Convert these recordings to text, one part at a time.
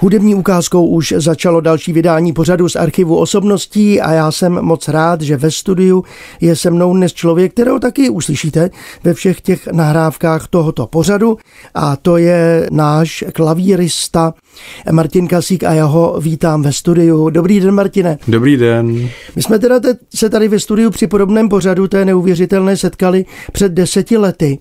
Hudební ukázkou už začalo další vydání pořadu z archivu osobností a já jsem moc rád, že ve studiu je se mnou dnes člověk, kterého taky uslyšíte ve všech těch nahrávkách tohoto pořadu a to je náš klavírista Martin Kasík a já ho vítám ve studiu. Dobrý den, Martine. Dobrý den. My jsme teda te- se tady ve studiu při podobném pořadu, je neuvěřitelné, setkali před deseti lety.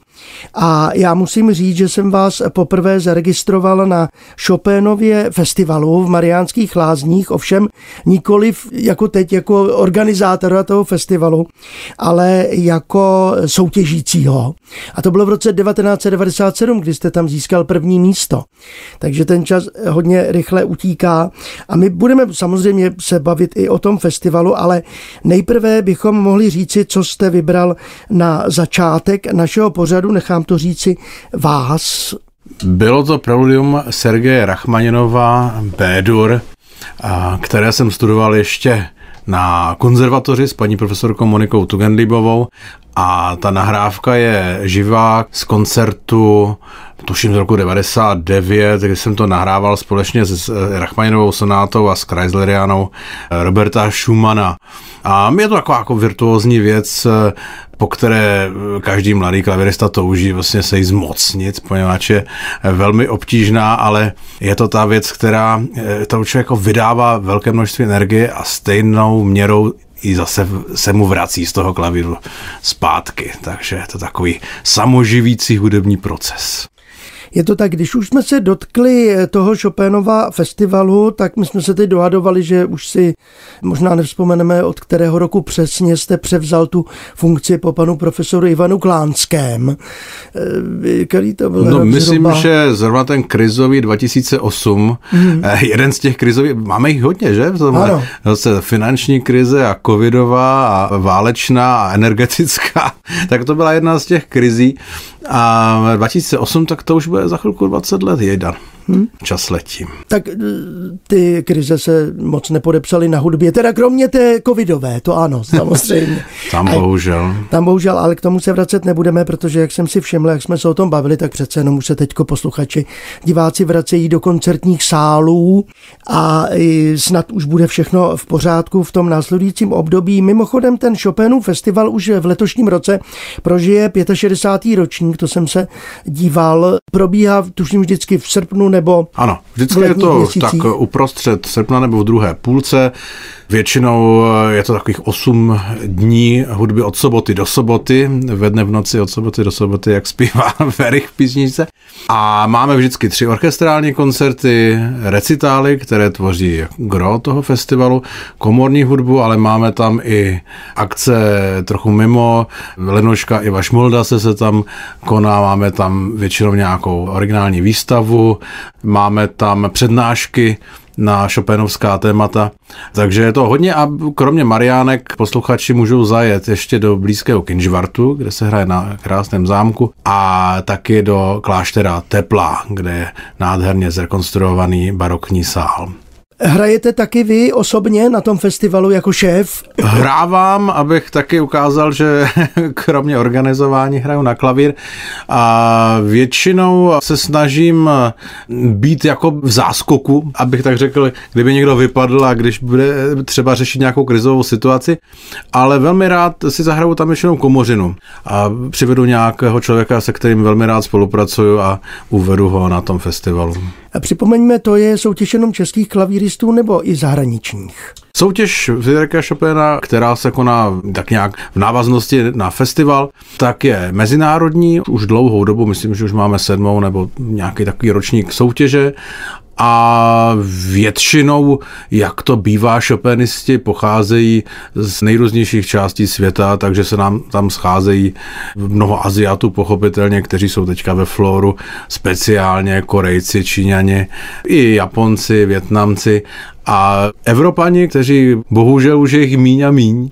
A já musím říct, že jsem vás poprvé zaregistroval na Chopinově festivalu v Mariánských lázních, ovšem nikoliv jako teď, jako organizátora toho festivalu, ale jako soutěžícího. A to bylo v roce 1997, kdy jste tam získal první místo. Takže ten čas hodně rychle utíká. A my budeme samozřejmě se bavit i o tom festivalu, ale nejprve bychom mohli říci, co jste vybral na začátek našeho pořadu. Nechám to říci vás. Bylo to preludium Sergeje Rachmaninova B-dur, a které jsem studoval ještě na konzervatoři s paní profesorkou Monikou Tugendlibovou a ta nahrávka je živá z koncertu tuším z roku 99, kdy jsem to nahrával společně s Rachmaninovou sonátou a s Chryslerianou Roberta Schumana. A je to taková jako virtuózní věc, po které každý mladý klavirista touží vlastně se jí zmocnit, poněvadž je velmi obtížná, ale je to ta věc, která toho člověka vydává velké množství energie a stejnou měrou i zase se mu vrací z toho klavíru zpátky. Takže je to takový samoživící hudební proces. Je to tak, když už jsme se dotkli toho Chopinova festivalu, tak my jsme se teď dohadovali, že už si možná nevzpomeneme, od kterého roku přesně jste převzal tu funkci po panu profesoru Ivanu Klánském. Který to byl No, myslím, zhruba... že zrovna ten krizový 2008, hmm. jeden z těch krizových, máme jich hodně, že? Ano. Zase finanční krize a covidová a válečná a energetická, tak to byla jedna z těch krizí. A 2008, tak to už bude za chvilku 20 let jejda. Hmm. Čas letím. Tak ty krize se moc nepodepsaly na hudbě, teda kromě té covidové, to ano, samozřejmě. tam bohužel. Tam bohužel, ale k tomu se vracet nebudeme, protože jak jsem si všiml, jak jsme se o tom bavili, tak přece jenom už se teďko posluchači, diváci vracejí do koncertních sálů a snad už bude všechno v pořádku v tom následujícím období. Mimochodem ten Chopinův festival už v letošním roce prožije 65. ročník, to jsem se díval, probíhá tuším vždycky v srpnu nebo Ano, vždycky je to měsících. tak uprostřed srpna nebo v druhé půlce. Většinou je to takových 8 dní hudby od soboty do soboty, ve dne v noci od soboty do soboty, jak zpívá Verich v písničce. A máme vždycky tři orchestrální koncerty, recitály, které tvoří gro toho festivalu, komorní hudbu, ale máme tam i akce trochu mimo. Lenoška Iva Šmolda se se tam koná, máme tam většinou nějakou originální výstavu, máme tam přednášky, na Chopinovská témata. Takže je to hodně a kromě Mariánek posluchači můžou zajet ještě do blízkého Kinžvartu, kde se hraje na krásném zámku a taky do kláštera Tepla, kde je nádherně zrekonstruovaný barokní sál. Hrajete taky vy osobně na tom festivalu jako šéf? Hrávám, abych taky ukázal, že kromě organizování hraju na klavír a většinou se snažím být jako v záskoku, abych tak řekl, kdyby někdo vypadl a když bude třeba řešit nějakou krizovou situaci, ale velmi rád si zahraju tam většinou komořinu a přivedu nějakého člověka, se kterým velmi rád spolupracuju a uvedu ho na tom festivalu. A připomeňme, to je soutěž jenom českých klavíristů nebo i zahraničních? Soutěž Friedricha Chopina, která se koná tak nějak v návaznosti na festival, tak je mezinárodní, už dlouhou dobu, myslím, že už máme sedmou nebo nějaký takový ročník soutěže a většinou, jak to bývá, šopenisti pocházejí z nejrůznějších částí světa, takže se nám tam scházejí mnoho Aziatů, pochopitelně, kteří jsou teďka ve Floru, speciálně Korejci, Číňani, i Japonci, Větnamci a Evropani, kteří bohužel už je jich míň a míň,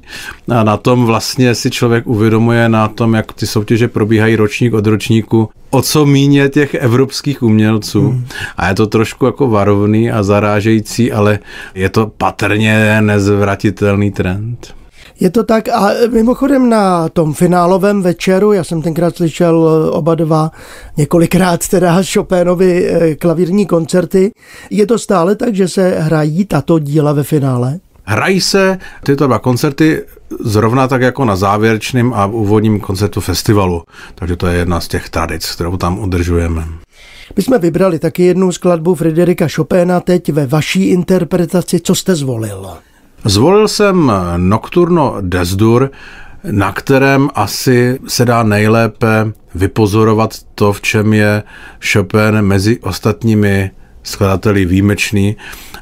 a na tom vlastně si člověk uvědomuje na tom, jak ty soutěže probíhají ročník od ročníku, o co míně těch evropských umělců. Hmm. A je to trošku jako varovný a zarážející, ale je to patrně nezvratitelný trend. Je to tak a mimochodem na tom finálovém večeru, já jsem tenkrát slyšel oba dva několikrát teda Chopinovi eh, klavírní koncerty, je to stále tak, že se hrají tato díla ve finále? Hrají se tyto dva koncerty zrovna tak jako na závěrečném a úvodním koncertu festivalu. Takže to je jedna z těch tradic, kterou tam udržujeme. My jsme vybrali taky jednu skladbu Frederika Chopina teď ve vaší interpretaci. Co jste zvolil? Zvolil jsem Nocturno Desdur, na kterém asi se dá nejlépe vypozorovat to, v čem je Chopin mezi ostatními skladateli výjimečný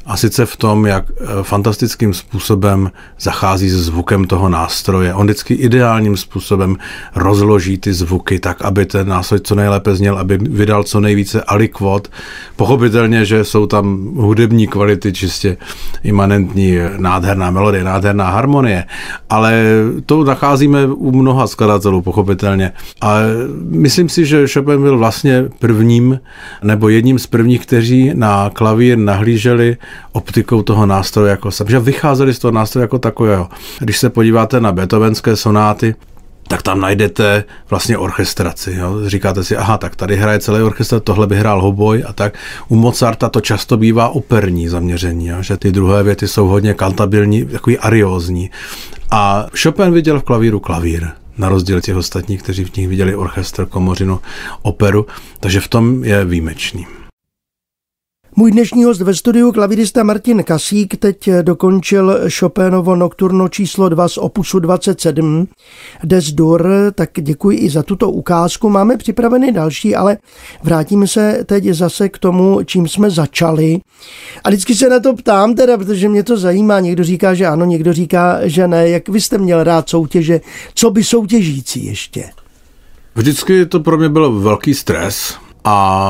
a sice v tom, jak eh, fantastickým způsobem zachází se zvukem toho nástroje. On vždycky ideálním způsobem rozloží ty zvuky tak, aby ten nástroj co nejlépe zněl, aby vydal co nejvíce alikvot. Pochopitelně, že jsou tam hudební kvality čistě imanentní, nádherná melodie, nádherná harmonie, ale to nacházíme u mnoha skladatelů, pochopitelně. A myslím si, že Chopin byl vlastně prvním nebo jedním z prvních, kteří na klavír nahlíželi optikou toho nástroje jako jsem, že vycházeli z toho nástroje jako takového. Když se podíváte na beethovenské sonáty, tak tam najdete vlastně orchestraci. Jo. Říkáte si, aha, tak tady hraje celý orchestr, tohle by hrál hoboj a tak. U Mozarta to často bývá operní zaměření, jo, že ty druhé věty jsou hodně kantabilní, takový ariózní. A Chopin viděl v klavíru klavír na rozdíl těch ostatních, kteří v nich viděli orchestr, komořinu, operu, takže v tom je výjimečný. Můj dnešní host ve studiu klavirista Martin Kasík teď dokončil Chopinovo nokturno číslo 2 z opusu 27 Des Dur, tak děkuji i za tuto ukázku. Máme připraveny další, ale vrátíme se teď zase k tomu, čím jsme začali. A vždycky se na to ptám teda, protože mě to zajímá. Někdo říká, že ano, někdo říká, že ne. Jak vy jste měl rád soutěže? Co by soutěžící ještě? Vždycky to pro mě byl velký stres, a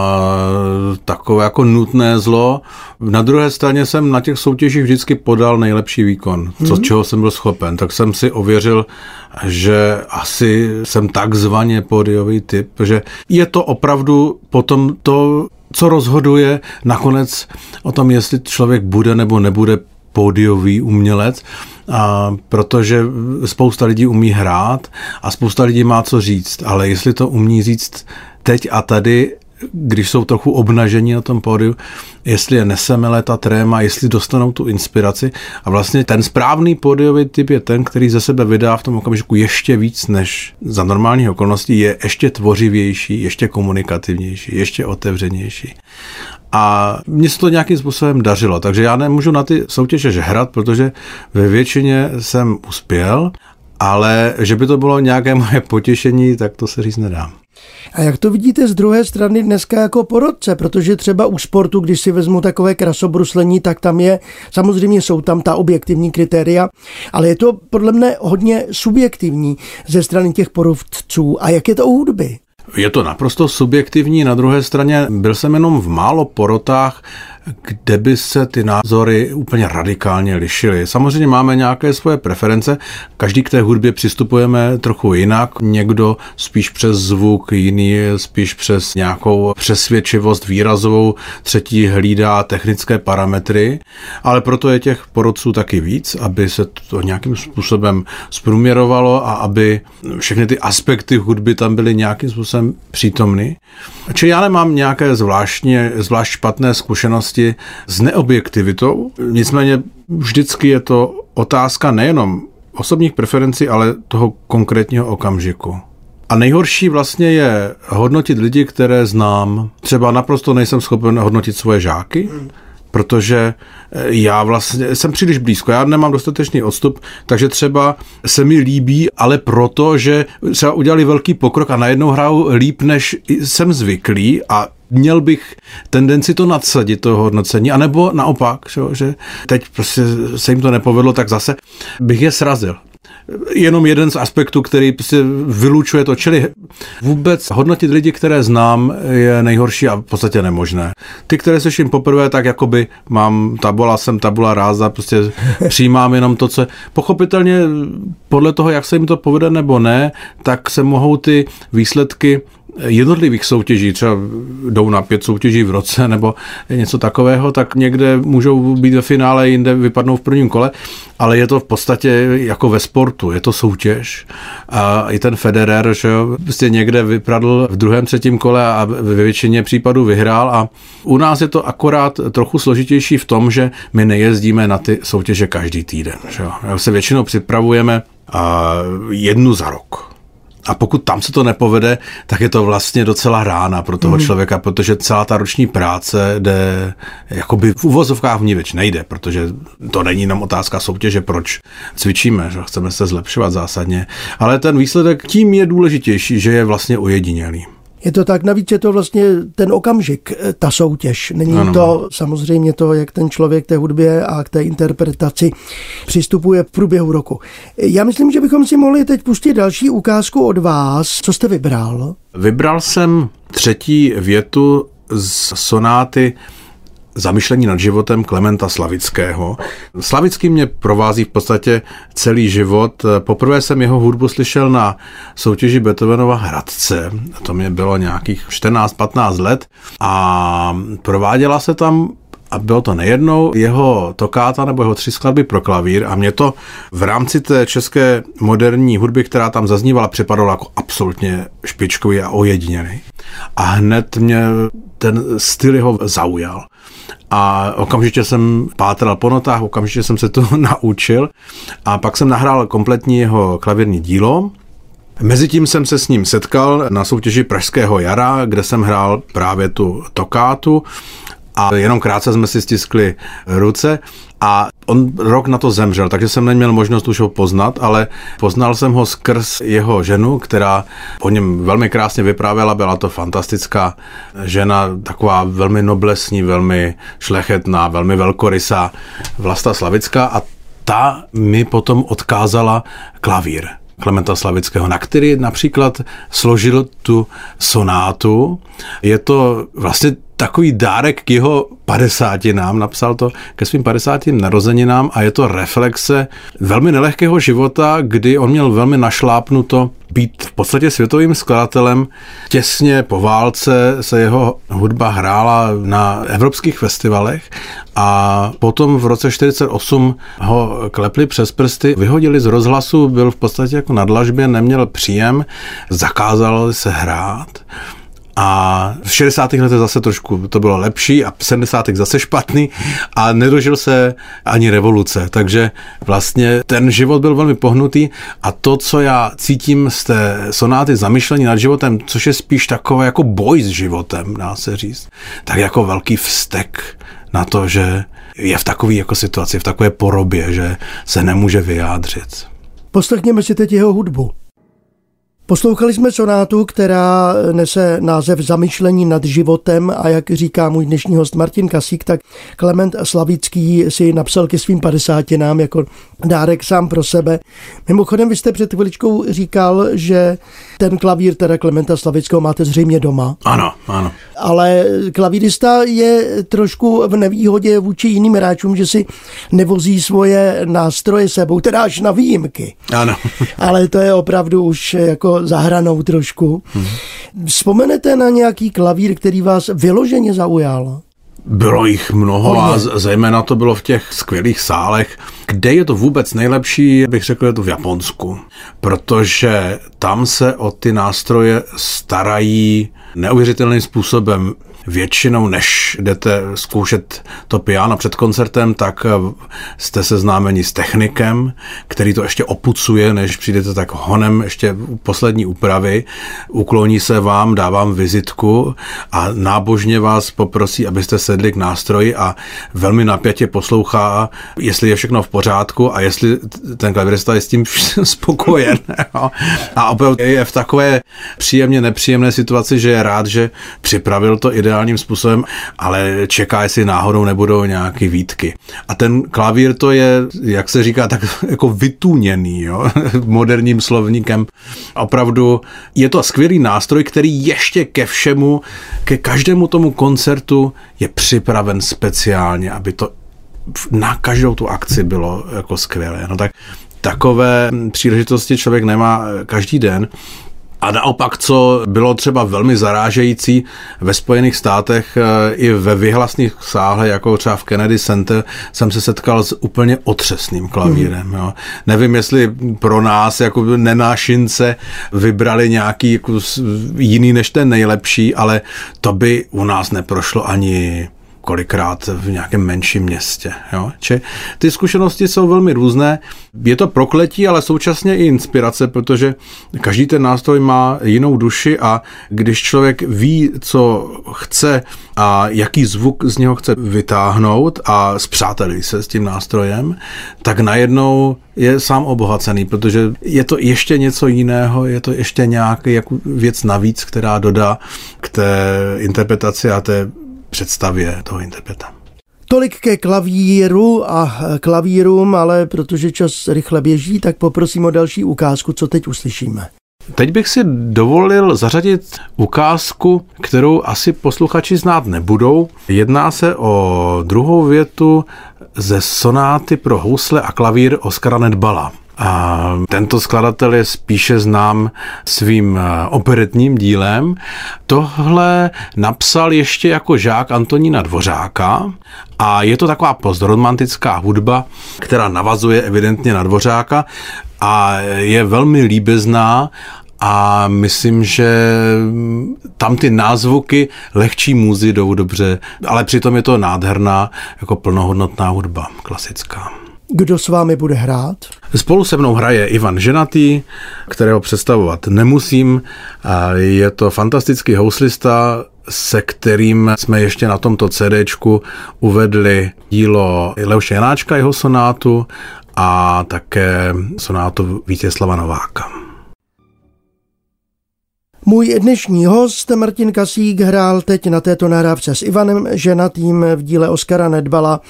takové jako nutné zlo. Na druhé straně jsem na těch soutěžích vždycky podal nejlepší výkon, co, hmm. čeho jsem byl schopen. Tak jsem si ověřil, že asi jsem takzvaně pódiový typ, že je to opravdu potom to, co rozhoduje nakonec o tom, jestli člověk bude nebo nebude pódiový umělec, a protože spousta lidí umí hrát a spousta lidí má co říct, ale jestli to umí říct teď a tady, když jsou trochu obnažení na tom pódiu, jestli je nesemele ta tréma, jestli dostanou tu inspiraci. A vlastně ten správný pódiový typ je ten, který ze sebe vydá v tom okamžiku ještě víc než za normálních okolností, je ještě tvořivější, ještě komunikativnější, ještě otevřenější. A mně se to nějakým způsobem dařilo, takže já nemůžu na ty soutěže hrát, protože ve většině jsem uspěl, ale že by to bylo nějaké moje potěšení, tak to se říct nedá. A jak to vidíte z druhé strany dneska jako porodce? Protože třeba u sportu, když si vezmu takové krasobruslení, tak tam je, samozřejmě jsou tam ta objektivní kritéria, ale je to podle mne hodně subjektivní ze strany těch porodců. A jak je to u hudby? Je to naprosto subjektivní, na druhé straně byl jsem jenom v málo porotách, kde by se ty názory úplně radikálně lišily. Samozřejmě máme nějaké svoje preference, každý k té hudbě přistupujeme trochu jinak, někdo spíš přes zvuk, jiný spíš přes nějakou přesvědčivost výrazovou, třetí hlídá technické parametry, ale proto je těch porodců taky víc, aby se to nějakým způsobem zprůměrovalo a aby všechny ty aspekty hudby tam byly nějakým způsobem přítomny. Či já nemám nějaké zvláštně, zvlášť špatné zkušenosti zkušenosti s neobjektivitou. Nicméně vždycky je to otázka nejenom osobních preferencí, ale toho konkrétního okamžiku. A nejhorší vlastně je hodnotit lidi, které znám. Třeba naprosto nejsem schopen hodnotit svoje žáky, protože eh, já vlastně jsem příliš blízko, já nemám dostatečný odstup, takže třeba se mi líbí, ale proto, že třeba udělali velký pokrok a najednou hrajou líp, než jsem zvyklý a měl bych tendenci to nadsadit, to hodnocení, anebo naopak, že teď prostě se jim to nepovedlo, tak zase bych je srazil jenom jeden z aspektů, který prostě vylučuje to. Čili vůbec hodnotit lidi, které znám, je nejhorší a v podstatě nemožné. Ty, které slyším poprvé, tak jakoby mám tabula, jsem tabula ráza, prostě přijímám jenom to, co pochopitelně podle toho, jak se jim to povede nebo ne, tak se mohou ty výsledky jednotlivých soutěží, třeba jdou na pět soutěží v roce nebo něco takového, tak někde můžou být ve finále, jinde vypadnou v prvním kole, ale je to v podstatě jako ve sportu, je to soutěž. A i ten Federer, že jo, prostě někde vypadl v druhém, třetím kole a ve většině případů vyhrál. A u nás je to akorát trochu složitější v tom, že my nejezdíme na ty soutěže každý týden, že jo. Se většinou připravujeme jednu za rok a pokud tam se to nepovede, tak je to vlastně docela rána pro toho mm. člověka, protože celá ta roční práce jde, jakoby v uvozovkách v ní věč nejde, protože to není jenom otázka soutěže, proč cvičíme, že chceme se zlepšovat zásadně, ale ten výsledek tím je důležitější, že je vlastně ojedinělý. Je to tak, navíc je to vlastně ten okamžik, eh, ta soutěž. Není ano. to samozřejmě to, jak ten člověk té hudbě a k té interpretaci přistupuje v průběhu roku. Já myslím, že bychom si mohli teď pustit další ukázku od vás. Co jste vybral? Vybral jsem třetí větu z sonáty zamyšlení nad životem Klementa Slavického. Slavický mě provází v podstatě celý život. Poprvé jsem jeho hudbu slyšel na soutěži Beethovenova Hradce. To mě bylo nějakých 14-15 let a prováděla se tam a bylo to nejednou jeho tokáta nebo jeho tři skladby pro klavír a mě to v rámci té české moderní hudby, která tam zaznívala, připadalo jako absolutně špičkový a ojediněný. A hned mě ten styl jeho zaujal. A okamžitě jsem pátral po notách, okamžitě jsem se to naučil. A pak jsem nahrál kompletní jeho klavírní dílo, Mezitím jsem se s ním setkal na soutěži Pražského jara, kde jsem hrál právě tu tokátu. A jenom krátce jsme si stiskli ruce a on rok na to zemřel, takže jsem neměl možnost už ho poznat, ale poznal jsem ho skrz jeho ženu, která o něm velmi krásně vyprávěla, byla to fantastická žena, taková velmi noblesní, velmi šlechetná, velmi velkorysá Vlasta Slavická a ta mi potom odkázala klavír. Klementa Slavického, na který například složil tu sonátu. Je to vlastně takový dárek k jeho padesátinám, napsal to ke svým padesátým narozeninám a je to reflexe velmi nelehkého života, kdy on měl velmi našlápnuto být v podstatě světovým skladatelem. Těsně po válce se jeho hudba hrála na evropských festivalech a potom v roce 48 ho klepli přes prsty, vyhodili z rozhlasu, byl v podstatě jako na dlažbě, neměl příjem, zakázal se hrát. A v 60. letech zase trošku to bylo lepší a v 70. zase špatný a nedožil se ani revoluce. Takže vlastně ten život byl velmi pohnutý a to, co já cítím z té sonáty zamyšlení nad životem, což je spíš takové jako boj s životem, dá se říct, tak jako velký vztek na to, že je v takové jako situaci, v takové porobě, že se nemůže vyjádřit. Poslechněme si teď jeho hudbu. Poslouchali jsme sonátu, která nese název Zamyšlení nad životem a jak říká můj dnešní host Martin Kasík, tak Klement Slavický si napsal ke svým padesátinám jako dárek sám pro sebe. Mimochodem, vy jste před chviličkou říkal, že ten klavír teda Klementa Slavického máte zřejmě doma. Ano, ano. Ale klavírista je trošku v nevýhodě vůči jiným hráčům, že si nevozí svoje nástroje sebou, teda až na výjimky. Ano. Ale to je opravdu už jako zahranou trošku. Hmm. Vzpomenete na nějaký klavír, který vás vyloženě zaujal? Bylo jich mnoho a zejména to bylo v těch skvělých sálech. Kde je to vůbec nejlepší, bych řekl, je to v Japonsku, protože tam se o ty nástroje starají neuvěřitelným způsobem většinou, než jdete zkoušet to piano před koncertem, tak eh, jste seznámeni s technikem, který to ještě opucuje, než přijdete tak honem ještě poslední úpravy, ukloní se vám, dá vám vizitku a nábožně vás poprosí, abyste sedli k nástroji a velmi napětě poslouchá, jestli je všechno v pořádku a jestli ten klavirista je s tím spokojen. A opravdu je v takové příjemně nepříjemné situaci, že je rád, že připravil to ideálně ideálním způsobem, ale čeká, jestli náhodou nebudou nějaký výtky. A ten klavír to je, jak se říká, tak jako vytuněný, jo? moderním slovníkem. Opravdu je to skvělý nástroj, který ještě ke všemu, ke každému tomu koncertu je připraven speciálně, aby to na každou tu akci bylo jako skvělé. No tak takové příležitosti člověk nemá každý den. A naopak, co bylo třeba velmi zarážející ve Spojených státech eh, i ve vyhlasných sálech, jako třeba v Kennedy Center, jsem se setkal s úplně otřesným klavírem. Mm. Jo. Nevím, jestli pro nás jako nenášince vybrali nějaký jako jiný než ten nejlepší, ale to by u nás neprošlo ani kolikrát v nějakém menším městě. Jo? Či ty zkušenosti jsou velmi různé. Je to prokletí, ale současně i inspirace, protože každý ten nástroj má jinou duši a když člověk ví, co chce a jaký zvuk z něho chce vytáhnout a zpřátelí se s tím nástrojem, tak najednou je sám obohacený, protože je to ještě něco jiného, je to ještě nějaký jako věc navíc, která dodá k té interpretaci a té představě toho interpreta. Tolik ke klavíru a klavírům, ale protože čas rychle běží, tak poprosím o další ukázku, co teď uslyšíme. Teď bych si dovolil zařadit ukázku, kterou asi posluchači znát nebudou. Jedná se o druhou větu ze sonáty pro housle a klavír Oskara Nedbala. A tento skladatel je spíše znám svým eh, operetním dílem. Tohle napsal ještě jako žák Antonína Dvořáka a je to taková postromantická hudba, která navazuje evidentně na Dvořáka a je velmi líbezná a myslím, že tam ty názvuky lehčí můzy jdou dobře, ale přitom je to nádherná, jako plnohodnotná hudba, klasická. Kdo s vámi bude hrát? Spolu se mnou hraje Ivan Ženatý, kterého představovat nemusím. Je to fantastický houslista, se kterým jsme ještě na tomto CDčku uvedli dílo Leoše Janáčka, jeho sonátu a také sonátu Vítězslava Nováka. Můj dnešní host Martin Kasík hrál teď na této nahrávce s Ivanem Ženatým v díle Oskara Nedbala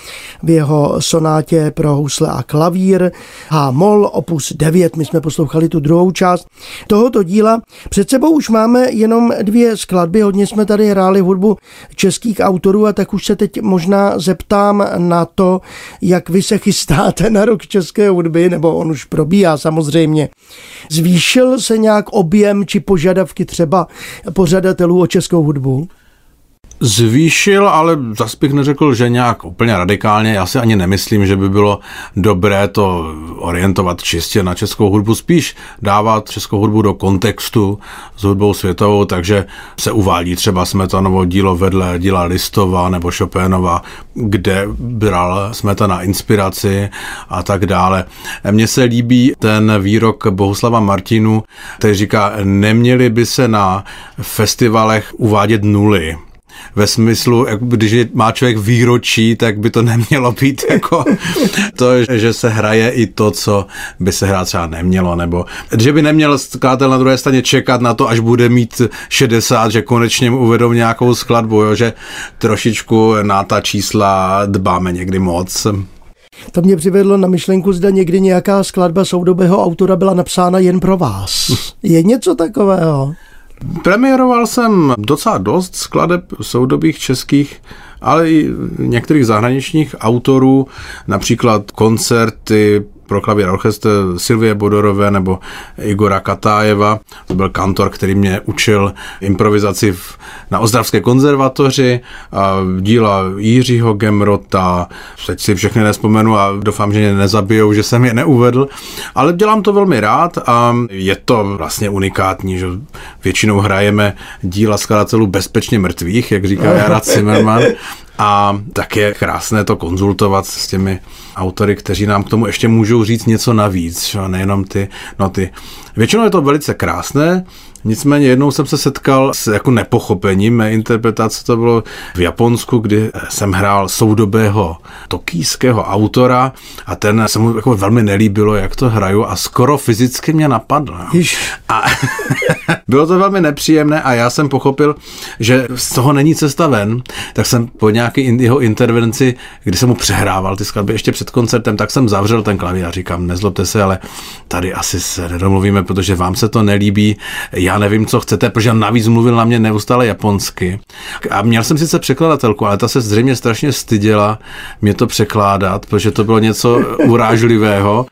v jeho sonátě pro housle a klavír H mol opus 9. My jsme poslouchali tu druhou část tohoto díla. Před sebou už máme jenom dvě skladby, hodně jsme tady hráli hudbu českých autorů a tak už se teď možná zeptám na to, jak vy se chystáte na rok české hudby, nebo on už probíhá samozřejmě. Zvýšil se nějak objem či požadavky třeba pořadatelů o českou hudbu? Zvýšil, ale zase bych neřekl, že nějak úplně radikálně. Já si ani nemyslím, že by bylo dobré to orientovat čistě na českou hudbu, spíš dávat českou hudbu do kontextu s hudbou světovou, takže se uvádí třeba Smetanovo dílo vedle díla Listova nebo Chopinova, kde bral Smetana inspiraci a tak dále. Mně se líbí ten výrok Bohuslava Martinu, který říká, neměli by se na festivalech uvádět nuly ve smyslu, když má člověk výročí, tak by to nemělo být jako to, že se hraje i to, co by se hrát třeba nemělo, nebo že by neměl skladatel na druhé straně čekat na to, až bude mít 60, že konečně mu uvedou nějakou skladbu, jo, že trošičku na ta čísla dbáme někdy moc. To mě přivedlo na myšlenku, zda někdy nějaká skladba soudobého autora byla napsána jen pro vás. Je něco takového? Premiéroval jsem docela dost skladeb soudobých českých, ale i některých zahraničních autorů, například koncerty pro klavír orchestr Silvie Bodorové nebo Igora Katájeva. To byl kantor, který mě učil improvizaci v, na Ozdravské konzervatoři, a díla Jiřího Gemrota, teď si všechny nespomenu a doufám, že mě nezabijou, že jsem je neuvedl, ale dělám to velmi rád a je to vlastně unikátní, že většinou hrajeme díla skladatelů bezpečně mrtvých, jak říká Jara Zimmerman, a tak je krásné to konzultovat s těmi autory, kteří nám k tomu ještě můžou říct něco navíc, že? nejenom ty noty. Většinou je to velice krásné, Nicméně jednou jsem se setkal s jako nepochopením mé interpretace, to bylo v Japonsku, kdy jsem hrál soudobého tokijského autora a ten se mu jako velmi nelíbilo, jak to hraju a skoro fyzicky mě napadl. A bylo to velmi nepříjemné a já jsem pochopil, že z toho není cesta ven, tak jsem po nějaké jeho intervenci, kdy jsem mu přehrával ty skladby ještě před koncertem, tak jsem zavřel ten klavír a říkám, nezlobte se, ale tady asi se nedomluvíme, protože vám se to nelíbí. Já nevím, co chcete, protože navíc mluvil na mě neustále japonsky. A měl jsem sice překladatelku, ale ta se zřejmě strašně styděla mě to překládat, protože to bylo něco urážlivého.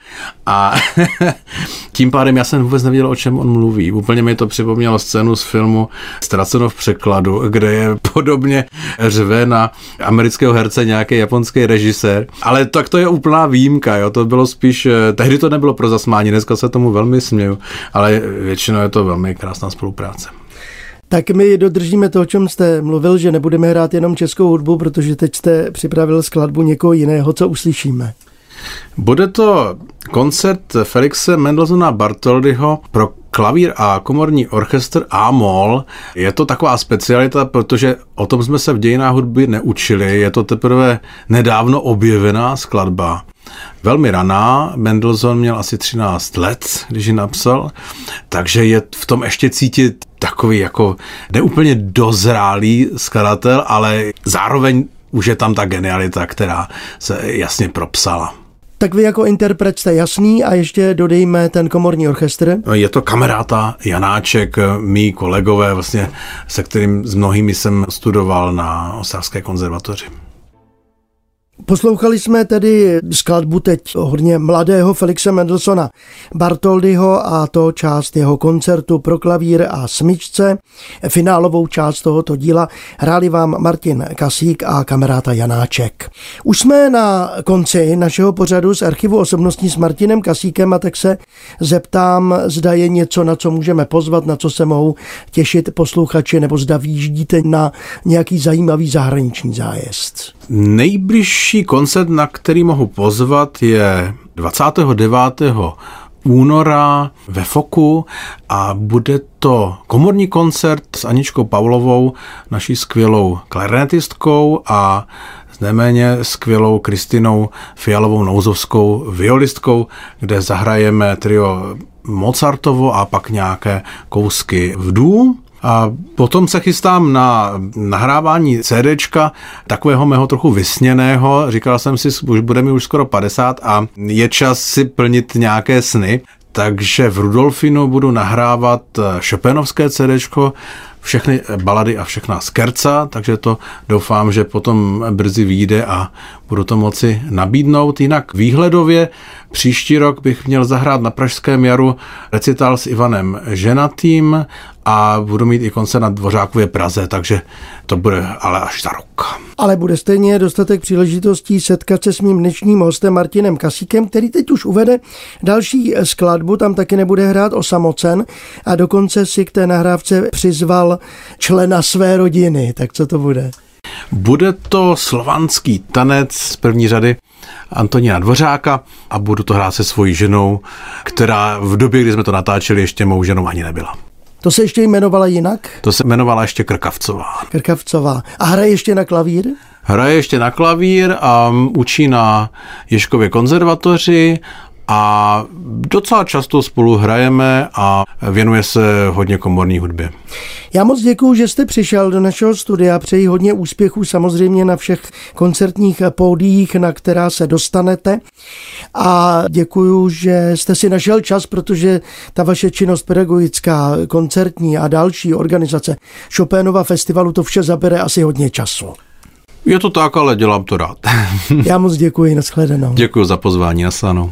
A Tím pádem já jsem vůbec nevěděl, o čem on mluví. Úplně mi to připomnělo scénu z filmu Ztraceno v překladu, kde je podobně řve na amerického herce nějaký japonský režisér. Ale tak to je úplná výjimka, jo. To bylo spíš, eh, tehdy to nebylo pro zasmání, dneska se tomu velmi směju, ale většinou je to velmi krásná spolupráce. Tak my dodržíme to, o čem jste mluvil, že nebudeme hrát jenom českou hudbu, protože teď jste připravil skladbu někoho jiného, co uslyšíme. Bude to koncert Felixe Mendelsona Bartoldyho pro klavír a komorní orchestr A-moll. Je to taková specialita, protože o tom jsme se v dějinách hudby neučili. Je to teprve nedávno objevená skladba. Velmi raná, Mendelssohn měl asi 13 let, když ji napsal, takže je v tom ještě cítit takový jako neúplně dozrálý skladatel, ale zároveň už je tam ta genialita, která se jasně propsala. Tak vy jako interpret jste jasný a ještě dodejme ten komorní orchestr. Je to kamaráta Janáček, mý kolegové, vlastně, se kterým s mnohými jsem studoval na Ostravské konzervatoři. Poslouchali jsme tedy skladbu teď hodně mladého Felixe Mendelsona Bartoldyho a to část jeho koncertu pro klavír a smyčce. Finálovou část tohoto díla hráli vám Martin Kasík a kameráta Janáček. Už jsme na konci našeho pořadu z archivu osobností s Martinem Kasíkem a tak se zeptám, zda je něco, na co můžeme pozvat, na co se mohou těšit posluchači, nebo zda výjíždíte na nějaký zajímavý zahraniční zájezd. Nejbližší koncert, na který mohu pozvat, je 29 února ve Foku a bude to komorní koncert s Aničkou Pavlovou, naší skvělou klarinetistkou a neméně skvělou Kristinou Fialovou Nouzovskou violistkou, kde zahrajeme trio Mozartovo a pak nějaké kousky vdů. A potom se chystám na nahrávání CDčka, takového mého trochu vysněného. Říkal jsem si, už bude mi už skoro 50 a je čas si plnit nějaké sny. Takže v Rudolfinu budu nahrávat Chopinovské CDčko, všechny balady a všechna skerca, takže to doufám, že potom brzy vyjde a budu to moci nabídnout. Jinak výhledově příští rok bych měl zahrát na Pražském jaru recital s Ivanem Ženatým a budu mít i koncert na Dvořákově Praze, takže to bude ale až za rok. Ale bude stejně dostatek příležitostí setkat se s mým dnešním hostem Martinem Kasíkem, který teď už uvede další skladbu, tam taky nebude hrát o samocen a dokonce si k té nahrávce přizval člena své rodiny. Tak co to bude? Bude to slovanský tanec z první řady Antonína Dvořáka a budu to hrát se svojí ženou, která v době, kdy jsme to natáčeli, ještě mou ženou ani nebyla. To se ještě jmenovala jinak? To se jmenovala ještě Krkavcová. Krkavcová. A hraje ještě na klavír? Hraje ještě na klavír a učí na Ješkově konzervatoři a docela často spolu hrajeme a věnuje se hodně komorní hudbě. Já moc děkuji, že jste přišel do našeho studia. Přeji hodně úspěchů samozřejmě na všech koncertních pódiích, na která se dostanete. A děkuji, že jste si našel čas, protože ta vaše činnost pedagogická, koncertní a další organizace Chopinova festivalu to vše zabere asi hodně času. Je to tak, ale dělám to rád. Já moc děkuji, nashledanou. Děkuji za pozvání, naslanou.